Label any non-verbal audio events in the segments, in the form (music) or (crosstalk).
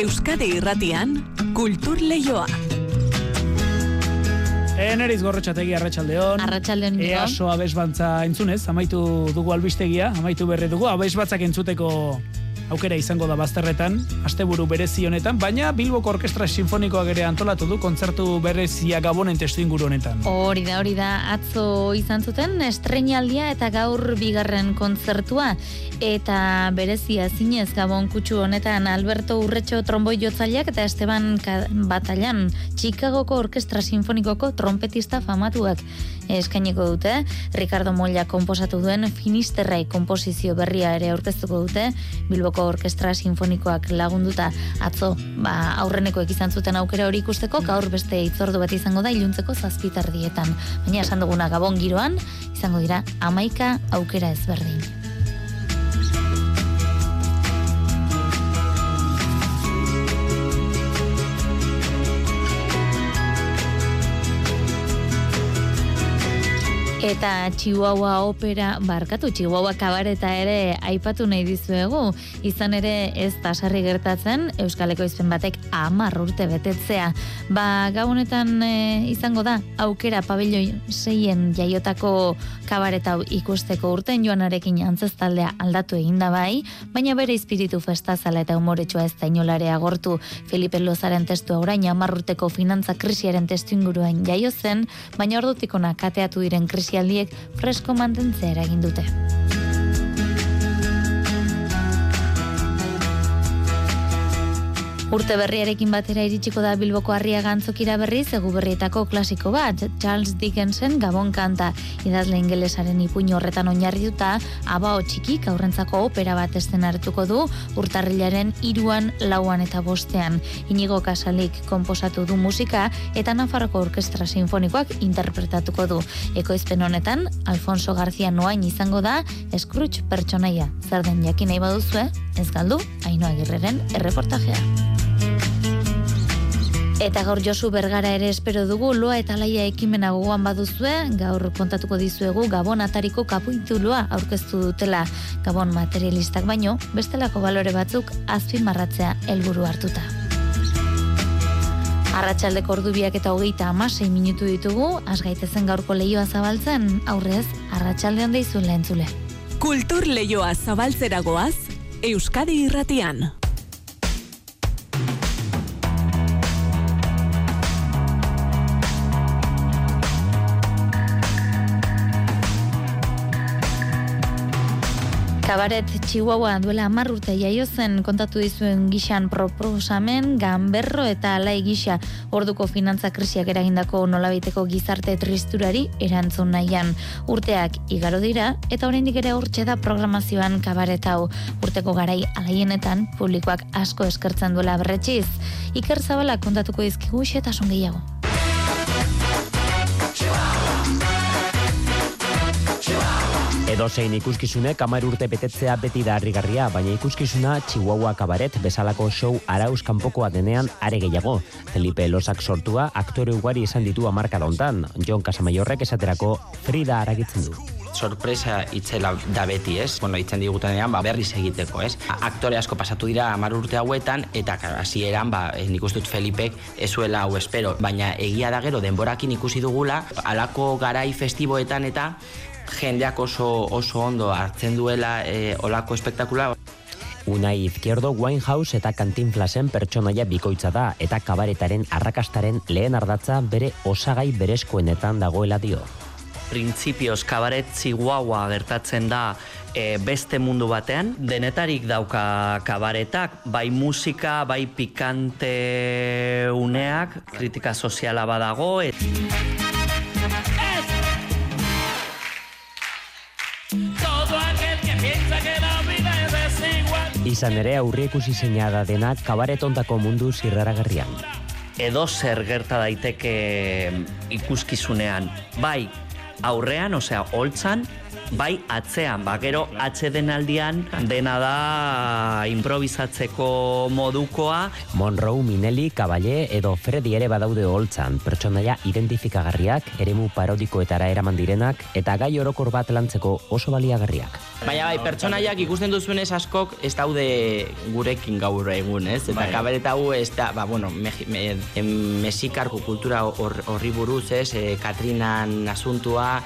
Euskadi Irratian, Kultur Leioa. Eneriz gorrotxategi arratsaldeon. Arratsaldeon Nico. Easo abesbantza entzunez, amaitu dugu albistegia, amaitu berri dugu, abesbatzak entzuteko aukera izango da bazterretan, asteburu berezi honetan, baina Bilboko Orkestra Sinfonikoak ere antolatu du kontzertu berezia gabonen testu inguru honetan. Hori da, hori da, atzo izan zuten estrenaldia eta gaur bigarren kontzertua. Eta berezia zinez gabon kutsu honetan Alberto Urretxo tromboi jotzaileak eta Esteban Batallan Chicagoko Orkestra Sinfonikoko trompetista famatuak eskainiko dute. Ricardo Molla konposatu duen Finisterrai konposizio berria ere aurkeztuko dute. Bilboko Orkestra Sinfonikoak lagunduta atzo, ba, aurrenekoek izan zuten aukera hori ikusteko, gaur beste itzordu bat izango da iluntzeko zazpitardietan. Baina esan duguna gabon giroan, izango dira amaika aukera ezberdin. Eta Chihuahua opera, barkatu Chihuahua kabareta ere aipatu nahi dizuegu. Izan ere ez tasarri gertatzen Euskaleko izpen batek amar urte betetzea. Ba, gaunetan e, izango da, aukera pabelloi seien jaiotako kabareta ikusteko urten joanarekin antzestaldea aldatu eginda bai, baina bere espiritu festazala eta humoretsua ez da inolare agortu. Felipe Lozaren testu orain amar urteko finantza krisiaren testu inguruan jaio zen, baina ordutikona kateatu diren krisi krisialdiek fresko mantentzea eragin dute. Urte berriarekin batera iritsiko da Bilboko harria gantzokira berriz egu berrietako klasiko bat, Charles Dickensen Gabon kanta, idazle ingelesaren ipuin horretan oinarrituta, abao txikik aurrentzako opera bat esten hartuko du, urtarrilaren iruan, lauan eta bostean. Inigo Kasalik komposatu du musika, eta Nafarroko Orkestra Sinfonikoak interpretatuko du. Ekoizpen honetan, Alfonso García Noain izango da, Scrooge pertsonaia. Zer den jakin nahi baduzue, ez galdu, haino agirreren erreportajea. Eta gaur Josu Bergara ere espero dugu loa eta laia ekimena gogoan baduzue, gaur kontatuko dizuegu Gabon atariko kapitulua aurkeztu dutela Gabon materialistak baino, bestelako balore batzuk azpimarratzea helburu hartuta. Arratxaldeko ordubiak eta hogeita amasei minutu ditugu, asgaitezen gaurko lehioa zabaltzen, aurrez, arratsalde handa izun lehentzule. Kultur lehioa zabaltzeragoaz, Euskadi irratian. Kabaret Chihuahua duela hamar jaio zen kontatu dizuen gixan proposamen, ganberro eta alai gisa orduko finantza krisiak eragindako nolabiteko gizarte tristurari erantzun nahian. Urteak igaro dira eta oraindik ere urtxe da programazioan kabaret hau. Urteko garai alaienetan publikoak asko eskertzen duela berretxiz. Iker Zabala kontatuko dizkigu xetasun gehiago. Edo zein ikuskizune kamar urte betetzea beti da harrigarria, baina ikuskizuna Chihuahua kabaret bezalako show arauz kanpokoa denean are gehiago. Felipe Losak sortua aktore ugari esan ditu amarka dauntan. John Casamaiorrek esaterako Frida aragitzen du sorpresa itzela da beti, ez? Bueno, itzen digutenean, ba, berriz egiteko, ez? Aktore asko pasatu dira hamar urte hauetan, eta hasieran ba, eh, nik dut Felipek ezuela hau espero, baina egia da gero denborakin ikusi dugula, alako garai festiboetan eta jendeak oso, oso ondo hartzen duela e, olako espektakula. Unai Izquierdo Winehouse eta Cantinflasen pertsonaia bikoitza da eta kabaretaren arrakastaren lehen ardatza bere osagai berezkoenetan dagoela dio. Printzipioz kabaret Chihuahua gertatzen da e, beste mundu batean, denetarik dauka kabaretak, bai musika, bai pikante uneak, kritika soziala badago. Et... Izan ere aurri ikusi da denak kabaretontako mundu zirraragarrian. Edo zer gerta daiteke ikuskizunean, bai aurrean, osea, holtzan, bai atzean, ba, gero atxeden aldian dena da improvisatzeko modukoa. Monroe, Minelli, Kaballe edo Freddy ere badaude holtzan, pertsonaia identifikagarriak, eremu parodikoetara eraman direnak, eta gai orokor bat lantzeko oso baliagarriak. Baina bai, pertsonaiak ikusten duzuenez askok ez daude gurekin gaur egun, ez? Eta Bai. kabaret hau ez da, ba, bueno, me, em, mexikarko kultura hor- horri buruz, ez? E, Katrinan asuntua.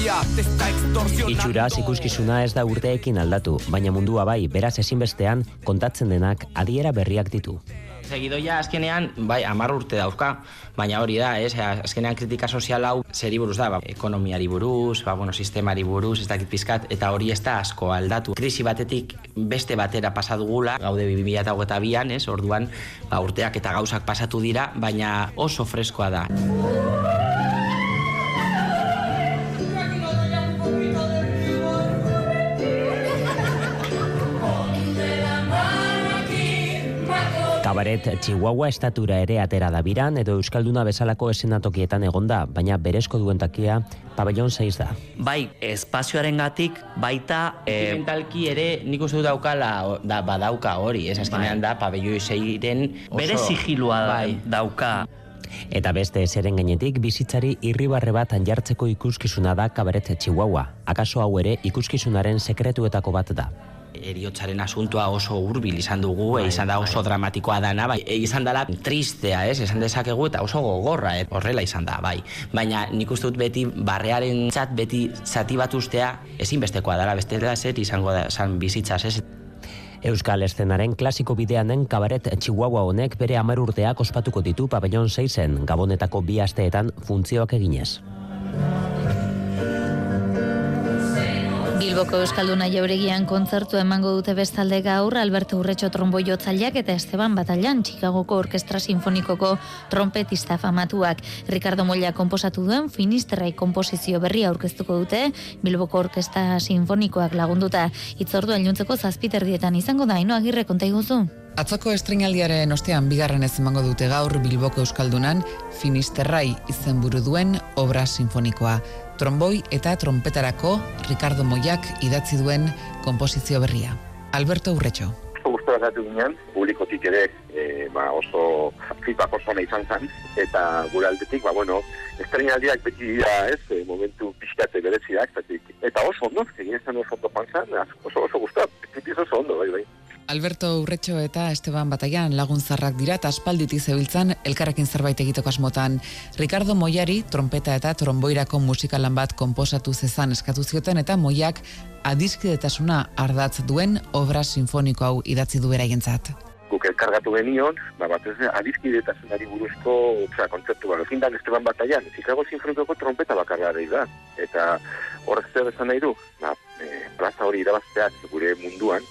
Itxuraz ikuskizuna ez da urteekin aldatu, baina mundua bai, beraz ezinbestean kontatzen denak adiera berriak ditu. Segidoia azkenean, bai, amar urte dauzka, baina hori da, ez? Azkenean kritika sozial hau zeri buruz da, ba, ekonomiari buruz, ba, bueno, sistemari buruz, ez dakit pizkat, eta hori ez da asko aldatu. Krisi batetik beste batera pasadugula, gaude 2022an, ez? Orduan, ba, urteak eta gauzak pasatu dira, baina oso freskoa da. Kabaret Chihuahua estatura ere atera da biran edo Euskalduna bezalako esenatokietan egonda, baina berezko duen takia pabellon 6 da. Bai, espazioaren gatik baita... E, eh, mentalki ere nik uste daukala, da, badauka hori, ez azkenean da, pabelloi zeiren oso... bere sigilua bai. dauka. Eta beste zeren gainetik bizitzari irribarre bat jartzeko ikuskizuna da Kabaret Chihuahua. Akaso hau ere ikuskizunaren sekretuetako bat da. Eriotzaren asuntua oso hurbil izan dugu, e, izan da oso dramatikoa dana, bai, e, izan dela tristea, ez, esan dezakegu, eta oso gogorra, eh, horrela izan da, bai. Baina nik uste dut beti barrearen txat beti zati bat ustea ezinbestekoa dela, bestela zer izango da, san bizitzaz, ez, Euskal eszenaren klasiko bideanen kabaret Chihuahua honek bere hamar urteak ospatuko ditu pabellon 6en gabonetako bi asteetan funtzioak eginez. Bilboko Euskalduna jauregian kontzertu emango dute bestalde gaur Alberto Urretxo tromboi jotzaileak eta Esteban Batallan Chicagoko Orkestra Sinfonikoko trompetista famatuak. Ricardo Molla konposatu duen Finisterrai konposizio berria aurkeztuko dute Bilboko Orkestra Sinfonikoak lagunduta. Itzordu iluntzeko zazpiterdietan izango da, ino agirre konta iguzu? Atzoko estrenaldiaren ostean bigarren ez emango dute gaur Bilboko Euskaldunan Finisterrai izenburu duen obra sinfonikoa. Tromboi eta trompetarako Ricardo Moiak idatzi duen konposizio berria. Alberto Urretxo. gustora gatu ginen, publikotik ere e, ba, oso feedback oso ona izan zen, eta gure aldetik, ba, bueno, estrenaldiak beti dira, ez, e, momentu pixkate bereziak, eta oso ondo, egin esan oso ondo az- oso oso gustora, beti oso ondo, bai, bai. Alberto Urretxo eta Esteban Bataian laguntzarrak dira eta aspalditik zebiltzan elkarrekin zerbait egiteko asmotan. Ricardo Moiari trompeta eta tromboirako musikalan bat konposatu zezan eskatu zioten eta Moiak adiskidetasuna ardatz duen obra sinfoniko hau idatzi du beraientzat. Guk elkargatu genion, ba, bat ez adizkidetasunari buruzko oza, kontzeptu bat. Fin dan Esteban Bataian, Chicago Sinfonikoko trompeta bakarra da. Eta horrek zer esan nahi du, ba, e, plaza hori irabazteak gure munduan,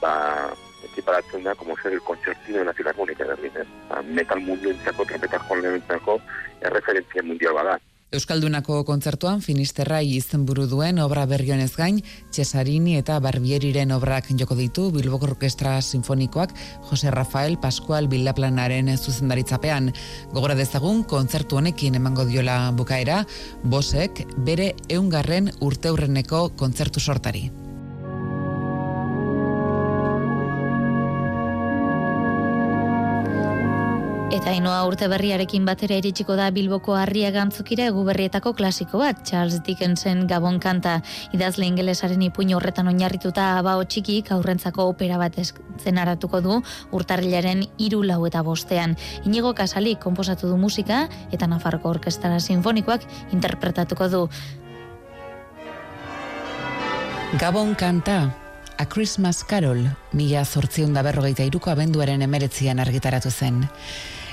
ba, ekiparatzen da, como Filarmónica de Berlín, ez? Ba, metal mundu entzako, trompeta jolen entzako, erreferentzia mundial bada. Euskaldunako kontzertuan Finisterrai izenburu duen obra berri honez gain, Cesarini eta Barbieriren obrak joko ditu Bilboko Orkestra Sinfonikoak Jose Rafael Pascual Bildaplanaren zuzendaritzapean. Gogora dezagun kontzertu honekin emango diola bukaera, bosek bere eungarren urteurreneko kontzertu sortari. Eta inoa urte berriarekin batera iritsiko da Bilboko harria gantzukira eguberrietako klasiko bat, Charles Dickensen Gabon kanta, idazle ingelesaren ipuin horretan oinarrituta abao txikik aurrentzako opera bat zenaratuko du urtarrilaren hiru lau eta bostean. Inigo Kasalik konposatu du musika eta Nafarroko Orkestra Sinfonikoak interpretatuko du. Gabon kanta, A Christmas Carol, mila zortzion da berrogeita iruko abenduaren emeretzian argitaratu zen.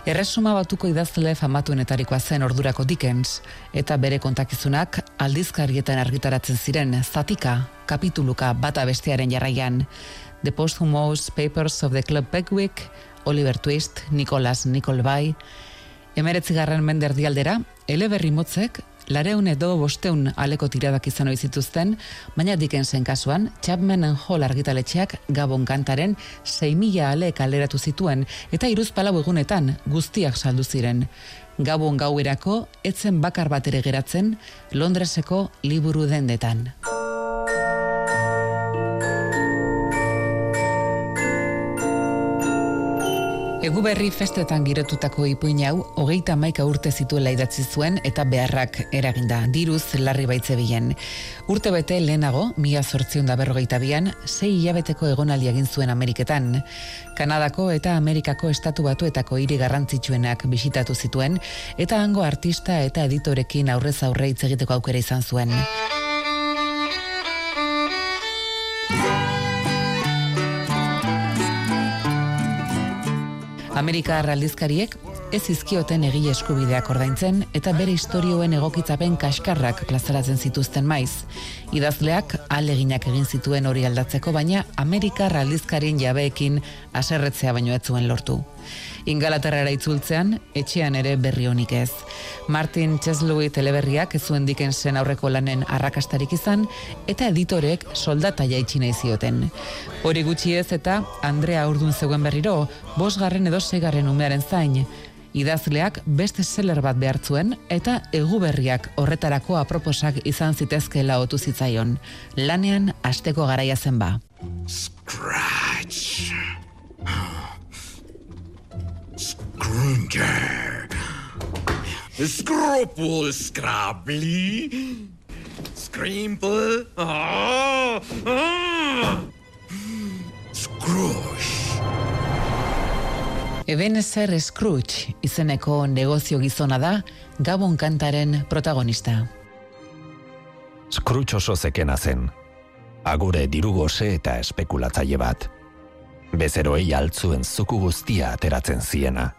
Erresuma batuko idazle famatuenetarikoa zen ordurako Dickens, eta bere kontakizunak aldizkarietan argitaratzen ziren zatika, kapituluka bata bestearen jarraian. The Posthumous Papers of the Club Peckwick, Oliver Twist, Nicholas Nickleby, Emeretzigarren menderdialdera, eleberri motzek, lareun edo bosteun aleko tiradak izan ohi zituzten, baina Dickensen kasuan, Chapman and Hall argitaletxeak Gabon kantaren 6.000 ale kaleratu zituen, eta iruz palau egunetan guztiak saldu ziren. Gabon gauerako, etzen bakar bat ere geratzen, Londreseko liburu dendetan. Egu berri festetan girotutako ipuin hau, hogeita maika urte zituela idatzi zuen eta beharrak eraginda, diruz larri baitze bilen. Urte bete lehenago, mila sortzion da berrogeita bian, sei hilabeteko egonaldi egin zuen Ameriketan. Kanadako eta Amerikako estatu batuetako hiri garrantzitsuenak bisitatu zituen, eta hango artista eta editorekin aurrez aurre hitz egiteko aukera izan zuen. Amerika aldizkariek ez izkioten egile eskubideak ordaintzen eta bere istorioen egokitzapen kaskarrak plazaratzen zituzten maiz. Idazleak aleginak egin zituen hori aldatzeko baina Amerika aldizkarien jabeekin aserretzea baino ez zuen lortu. Ingalaterrara itzultzean, etxean ere berri honik ez. Martin Chesley teleberriak ez zuen zen aurreko lanen arrakastarik izan, eta editorek soldata jaitsi nahi zioten. Hori gutxi ez eta Andrea urdun zegoen berriro, bosgarren edo segarren umearen zain, idazleak beste seller bat behartzuen eta eguberriak horretarako aproposak izan zitezkeela otu zitzaion. Lanean asteko garaia zen ba. Scratch. Grunger. Scruple Scrably. Scrimple. Ah, ah. Scrooge. Ebenezer Scrooge izeneko negozio gizona da Gabon kantaren protagonista. Scrooge oso zekena zen. Agure dirugose eta espekulatzaile bat. Bezeroei altzuen zuku guztia ateratzen ziena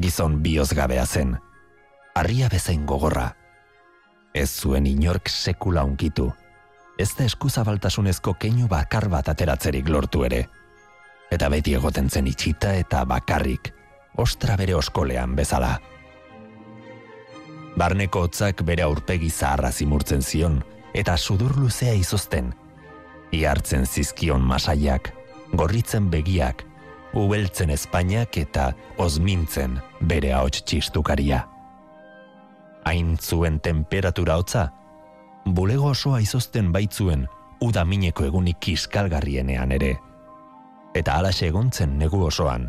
gizon biozgabea zen, harria bezain gogorra. Ez zuen inork sekula unkitu, ez da eskuzabaltasunezko keinu bakar bat ateratzerik lortu ere. Eta beti egoten zen itxita eta bakarrik, ostra bere oskolean bezala. Barneko hotzak bere aurpegi zaharra zimurtzen zion, eta sudur luzea izozten. Iartzen zizkion masaiak, gorritzen begiak, ubeltzen Espainiak eta ozmintzen bere ahots txistukaria. Hain zuen temperatura hotza, bulego osoa izozten baitzuen udamineko egunik kiskalgarrienean ere. Eta alaxe egontzen negu osoan,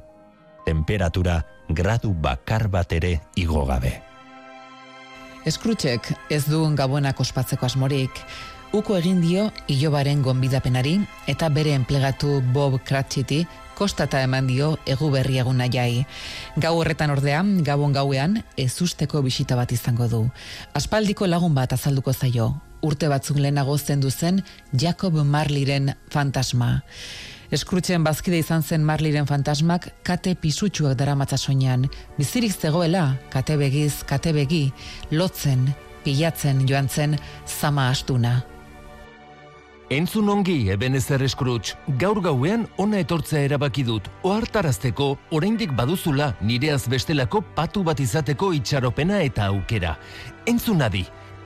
temperatura gradu bakar bat ere igo gabe. Eskrutxek ez du gabonak ospatzeko asmorik, uko egin dio ilobaren gonbidapenari eta bere enplegatu Bob Cratchiti kostata eman dio egu berri egun nahiai. Gau horretan ordean, gabon gauean, ez usteko bisita bat izango du. Aspaldiko lagun bat azalduko zaio, urte batzuk lehenago zendu zen Jacob Marliren fantasma. Eskrutzen bazkide izan zen Marliren fantasmak kate pisutsuak dara soinean. Bizirik zegoela, kate begiz, kate begi, lotzen, pilatzen joan zen zama astuna. Entzun ongi, Ebenezer Scrooge, gaur gauean ona etortzea erabaki dut, ohartarazteko oraindik baduzula nireaz bestelako patu bat izateko itxaropena eta aukera. Entzun adi,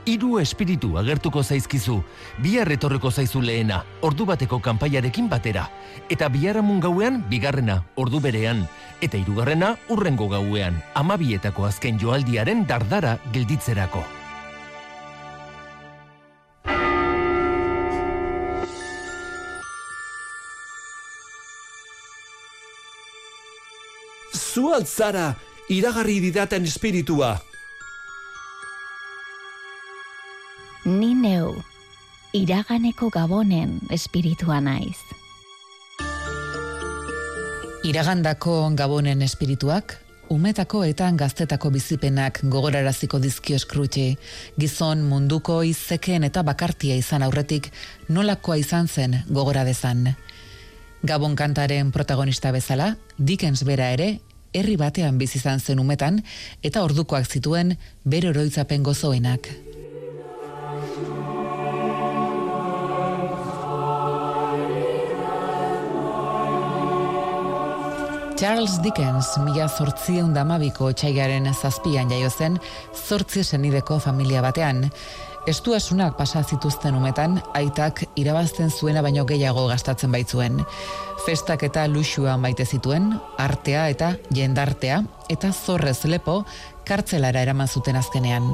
hiru espiritu agertuko zaizkizu, bihar etorreko zaizu lehena, ordu bateko kanpaiarekin batera, eta biharamun gauean bigarrena, ordu berean, eta hirugarrena urrengo gauean, amabietako azken joaldiaren dardara gelditzerako. Zu altzara iragarri didaten espiritua. Ni neu, iraganeko gabonen espiritua naiz. Iragandako gabonen espirituak, umetako eta gaztetako bizipenak gogoraraziko dizkio eskrutxe, gizon munduko izeken eta bakartia izan aurretik nolakoa izan zen gogora dezan. Gabon kantaren protagonista bezala, Dickens bera ere herri batean bizi izan zen umetan eta ordukoak zituen bere oroitzapen gozoenak. Charles Dickens mila zortzion damabiko txaigaren zazpian jaio zen zortzi senideko familia batean. Estuasunak pasa zituzten umetan, aitak irabazten zuena baino gehiago gastatzen baitzuen. Festak eta luxua maite zituen, artea eta jendartea, eta zorrez lepo, kartzelara eraman zuten azkenean.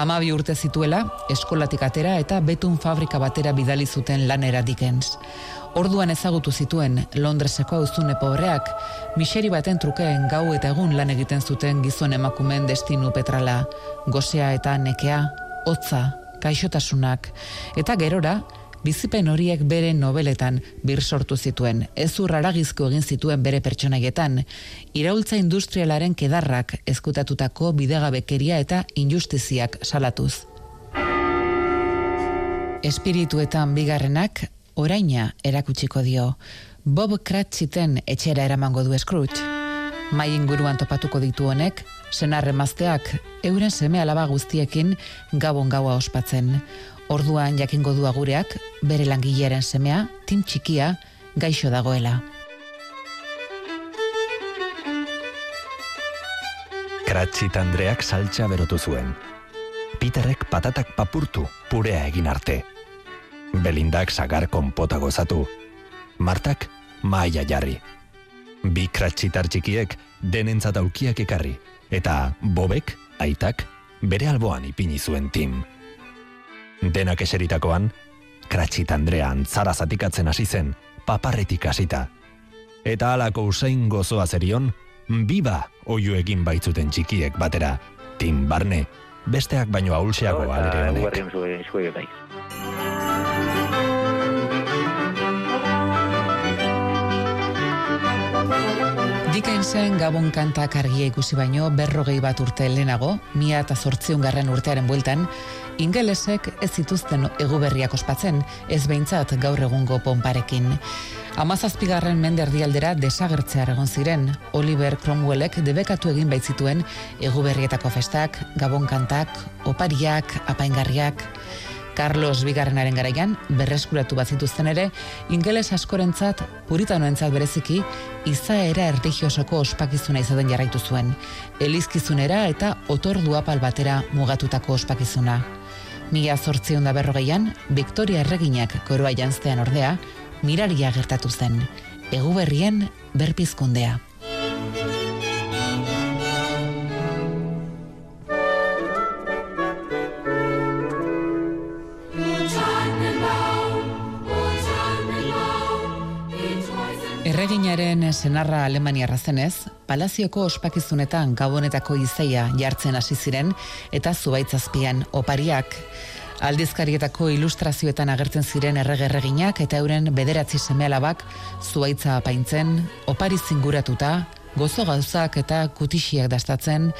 Amabi urte zituela, eskolatik atera eta betun fabrika batera bidali zuten lanera Dickens. Orduan ezagutu zituen Londreseko auzune pobreak, miseri baten trukeen gau eta egun lan egiten zuten gizon emakumen destinu petrala, gozea eta nekea, hotza, kaixotasunak, eta gerora, bizipen horiek bere nobeletan bir sortu zituen, ez urraragizko egin zituen bere pertsonaietan, iraultza industrialaren kedarrak ezkutatutako bidegabekeria eta injustiziak salatuz. Espirituetan bigarrenak, oraina erakutsiko dio, Bob Cratchiten etxera eramango du Scrooge. Mai inguruan topatuko ditu honek, senarre mazteak, euren seme alaba guztiekin gabon gaua ospatzen. Orduan jakingo du agureak, bere langilearen semea, tim txikia, gaixo dagoela. Kratxit Andreak saltza berotu zuen. Peterrek patatak papurtu, purea egin arte. Belindak sagar konpota gozatu. Martak maia jarri. Bi kratxitar txikiek denentzat aukiak ekarri, eta bobek, aitak, bere alboan ipini zuen tim. Denak eseritakoan, kratxit Andrea antzara zatikatzen hasi zen, paparretik hasita. Eta alako usain gozoa zerion, biba oio egin baitzuten txikiek batera, tim barne, besteak baino ahulseago alere honek. Dickensen gabon kantak argia ikusi baino berrogei bat urte lehenago, mia eta zortziun garren urtearen bueltan, ingelesek ez zituzten eguberriak ospatzen, ez behintzat gaur egungo ponparekin. Amazazpigarren mende erdialdera desagertzea egon ziren, Oliver Cromwellek debekatu egin baitzituen eguberrietako festak, gabon kantak, opariak, apaingarriak, Carlos Bigarrenaren garaian, berreskuratu bat zituzten ere, ingeles askorentzat, puritanoentzat bereziki, izaera erligiosoko ospakizuna izaten jarraitu zuen. Elizkizunera eta otordu apal batera mugatutako ospakizuna. Mila zortzion berrogeian, Victoria Erreginak koroa janztean ordea, miraria gertatu zen. Egu berrien berpizkundea. Senarra Alemaniarra zenez, palazioko ospakizunetan gabonetako izaia jartzen hasi ziren eta zubaitzazpian opariak. Aldizkarietako ilustrazioetan agertzen ziren erregerreginak eta euren bederatzi semealabak zuaitza apaintzen, opari zinguratuta, gozo gauzak eta kutixiak dastatzen,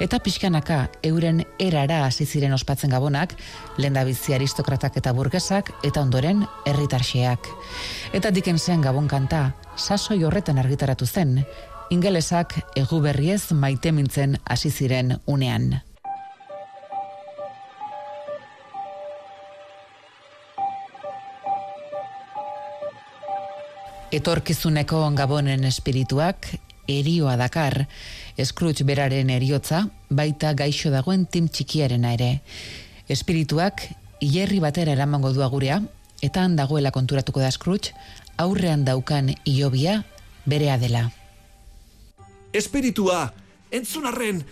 eta pixkanaka euren erara hasi ziren ospatzen gabonak, lendabizi aristokratak eta burgesak, eta ondoren herritarxeak. Eta dikensen gabon kanta, sasoi horretan argitaratu zen, ingelesak egu berriez maite mintzen hasi ziren unean. Etorkizuneko gabonen espirituak erioa dakar, Scrooge beraren eriotza, baita gaixo dagoen tim txikiarena ere. Espirituak, hierri batera eramango du agurea, eta han dagoela konturatuko da Scrooge, aurrean daukan iobia berea dela. Espiritua, entzunarren,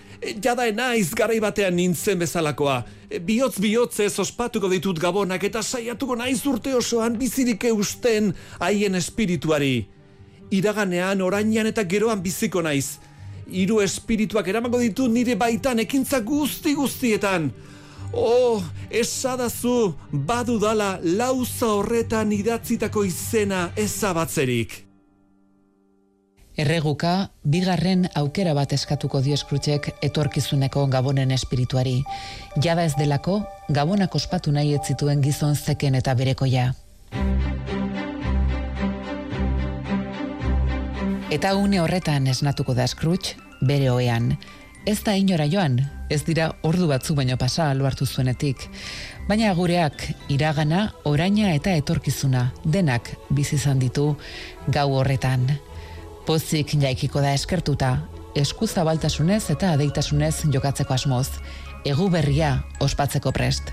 jada naiz garai batean nintzen bezalakoa. Bihotz bihotzez ospatuko ditut gabonak eta saiatuko naiz urte osoan bizirik eusten haien espirituari. Iraganean, orainan eta geroan biziko naiz. Hiru espirituak eramango ditut nire baitan ekintza guzti guztietan. Oh, esadazu, badudala lauza horretan idatzitako izena ezabatzerik. Erreguka, bigarren aukera bat eskatuko dio Scroogeek etorkizuneko gabonen espirituari. Jada ez delako, gabonak ospatu nahi ez zituen gizon zeken eta berekoia. Eta une horretan esnatuko da Scrooge, bere oean. Ez da inora joan, ez dira ordu batzu baino pasa alu hartu zuenetik. Baina gureak iragana, oraina eta etorkizuna, denak bizi izan ditu gau horretan. Pozik jaikiko da eskertuta, eskuzabaltasunez eta adeitasunez jokatzeko asmoz, egu berria ospatzeko prest.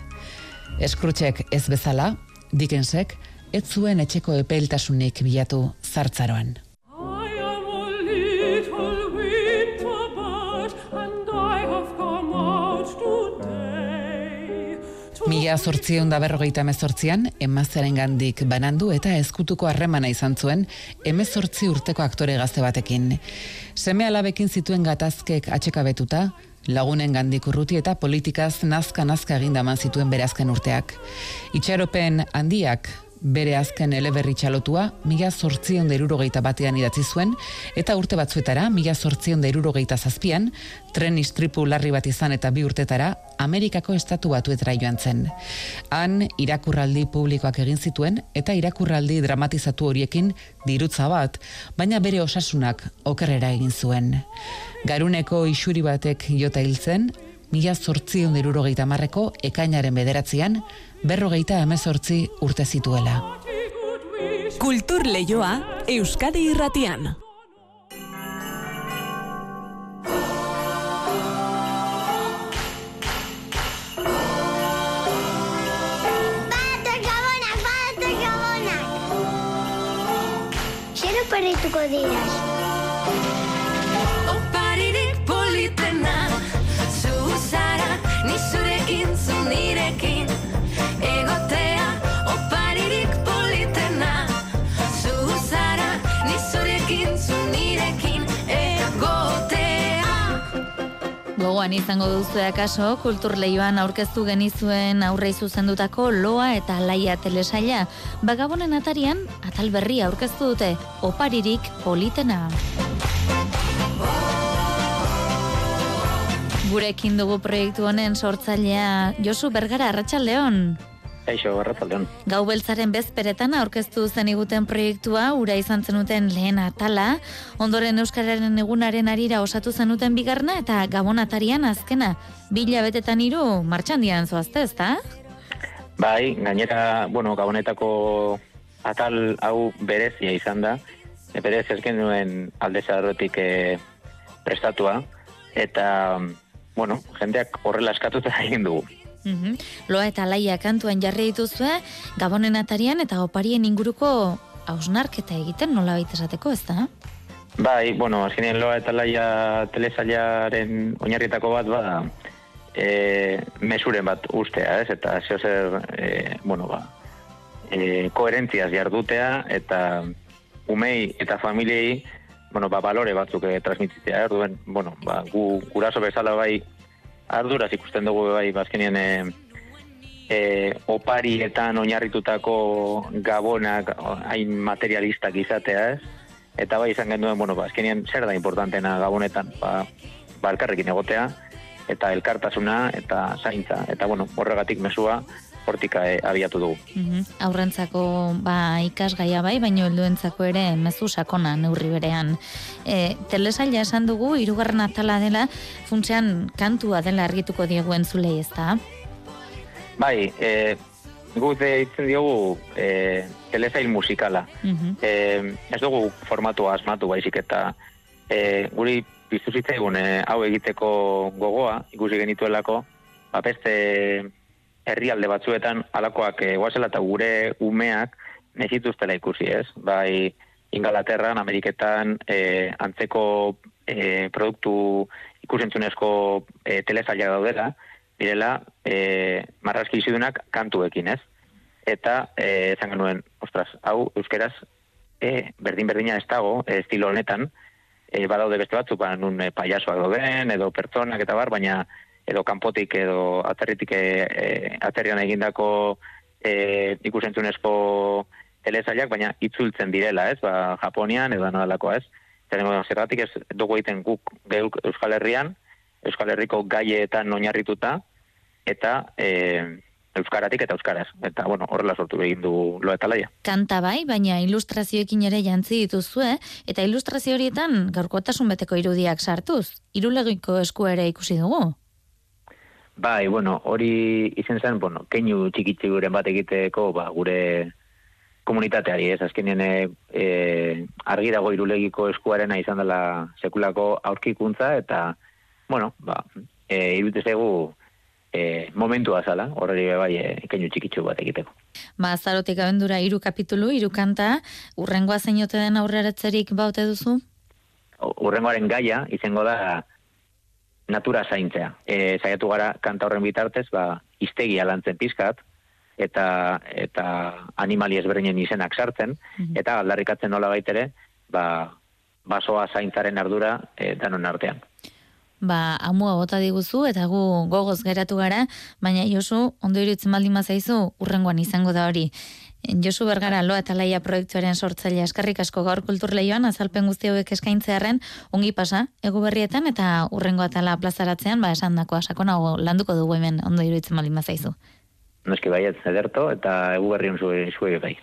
Eskrutxek ez bezala, Dickensek, ez zuen etxeko epeiltasunik bilatu zartzaroan. Mila zortzion da berrogeita emezortzian, emazaren gandik banandu eta ezkutuko harremana izan zuen emezortzi urteko aktore gazte batekin. Seme alabekin zituen gatazkek atxekabetuta, lagunen gandik urruti eta politikaz nazka-nazka egindaman zituen berazken urteak. Itxaropen handiak bere azken eleberri txalotua, mila sortzion derurogeita batean idatzi zuen, eta urte batzuetara, mila sortzion derurogeita zazpian, tren istripu larri bat izan eta bi urtetara, Amerikako estatu batuetara joan zen. Han, irakurraldi publikoak egin zituen, eta irakurraldi dramatizatu horiekin dirutza bat, baina bere osasunak okerrera egin zuen. Garuneko isuri batek jota hiltzen, mila zortzion derurogeita marreko ekainaren bederatzean, berrogeita emezortzi urte zituela. Kultur Leioa Euskadi Irratian. Zer oparituko diraz? Oparirik Gogoan izango duzu akaso, kulturleioan aurkeztu genizuen aurrei zuzendutako loa eta laia telesaila. Bagabonen atarian, atal berri aurkeztu dute, oparirik politena. Gurekin dugu proiektu honen sortzailea Josu Bergara Arratsaldeon. Eixo, arratzaldeon. Gau beltzaren bezperetan aurkeztu zen iguten proiektua, ura izan zenuten lehen atala, ondoren Euskararen egunaren arira osatu zenuten bigarna eta gabon atarian azkena. Bila betetan iru, martxan dian zoazte, ezta? Bai, gainera, bueno, gabonetako atal hau berezia izan da. E, berez ez genuen alde zaharretik e, prestatua. Eta, bueno, jendeak horrela eskatuta (laughs) egin dugu. Mhm. Loa eta laia kantuan jarri dituzue, gabonen atarian eta oparien inguruko hausnarketa egiten nola esateko, ez da? Bai, bueno, azkenean loa eta laia telesailaren oinarrietako bat, ba, e, mesuren bat ustea, ez? Eta zeo zer, e, bueno, ba, e, koherentziaz jardutea, eta umei eta familiei, bueno, ba, balore batzuk e, transmititzea, erduen, bueno, ba, gu, guraso bezala bai, arduraz ikusten dugu bai, bazkenien e, e, oparietan oinarritutako gabonak hain materialistak izatea, ez? Eta bai izan genduen, bueno, ba, azkenean zer da importantena gabonetan, ba, ba elkarrekin egotea, eta elkartasuna, eta zaintza. Eta, bueno, horregatik mesua, hortika e, abiatu dugu. Mhm. Aurrentzako ba, ikasgaia bai, baino helduentzako ere mezu sakona neurri berean. E, telesaila esan dugu, hirugarren atala dela, funtsean kantua dela argituko diegu entzulei ez da? Bai, e, guk deitzen diogu e, telesail musikala. Mhm. E, ez dugu formatua asmatu baizik eta e, guri piztu zitzaigun e, hau egiteko gogoa, ikusi genituelako, ba, beste herrialde batzuetan alakoak e, guazela eta gure umeak nezituztela ikusi ez. Bai, Ingalaterran, Ameriketan, e, antzeko e, produktu ikusentzunezko e, telesaila daudela, direla e, marrazki izidunak kantuekin ez. Eta e, esan genuen, ostras, hau euskeraz e, berdin-berdina ez dago, e, estilo honetan, e, badaude beste batzuk, ba, nun e, paiasoak dauden, edo pertsonak eta bar, baina edo kanpotik edo atzerritik e, atzerrian egindako e, ikusentzunezko telesailak, baina itzultzen direla, ez? Ba, Japonian edo analakoa, ez? Zerrengo zergatik ez dugu egiten guk geuk Euskal Herrian, Euskal Herriko gaietan oinarrituta eta e, euskaratik eta euskaraz. Eta bueno, horrela sortu egin du lo eta laia. Kanta bai, baina ilustrazioekin ere jantzi dituzue, eta ilustrazio horietan gaurkotasun beteko irudiak sartuz. Irulegiko esku ere ikusi dugu. Bai, bueno, hori izen zen, bueno, keinu txikitsi guren bat egiteko, ba, gure komunitateari, ez, azkenien e, e, argi dago irulegiko eskuarena izan dela sekulako aurkikuntza, eta, bueno, ba, e, irute zegu e, momentua zala, horreri bai e, keinu txikitsu bat egiteko. Ba, azarotik abendura hiru kapitulu, hiru kanta, urrengoa zeinote den aurreratzerik baute duzu? Urrengoaren gaia izango da natura zaintzea. E, saiatu gara kanta horren bitartez, ba, iztegia lantzen pizkat, eta eta animali ezberdinen izenak sartzen, eta aldarrikatzen nola baitere, ba, basoa zaintzaren ardura e, danon artean. Ba, amua bota diguzu eta gu gogoz geratu gara, baina Josu, ondo irutzen baldin mazaizu, urrengoan izango da hori. Josu Bergara loa eta laia proiektuaren sortzailea eskarrik asko gaur kulturleioan azalpen guzti hauek eskaintzearren ongi pasa ego berrietan eta urrengo atala plazaratzean ba esan dakoa sakonago landuko dugu hemen ondo iruditzen baldin mazaizu. Noski baiet ederto, eta egu berriun zue, zue bai.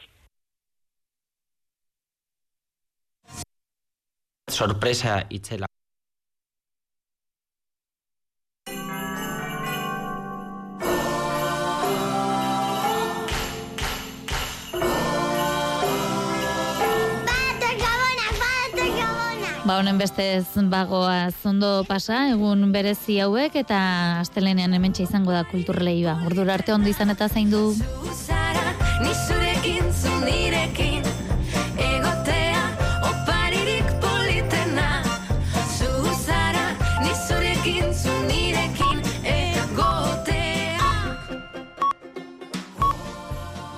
Sorpresa itzela. Honen bestez bagoaz ondo pasa, egun berezi hauek eta astelenean hementxe izango da kulturleioa. Ordura arte ondo izan eta zaindu.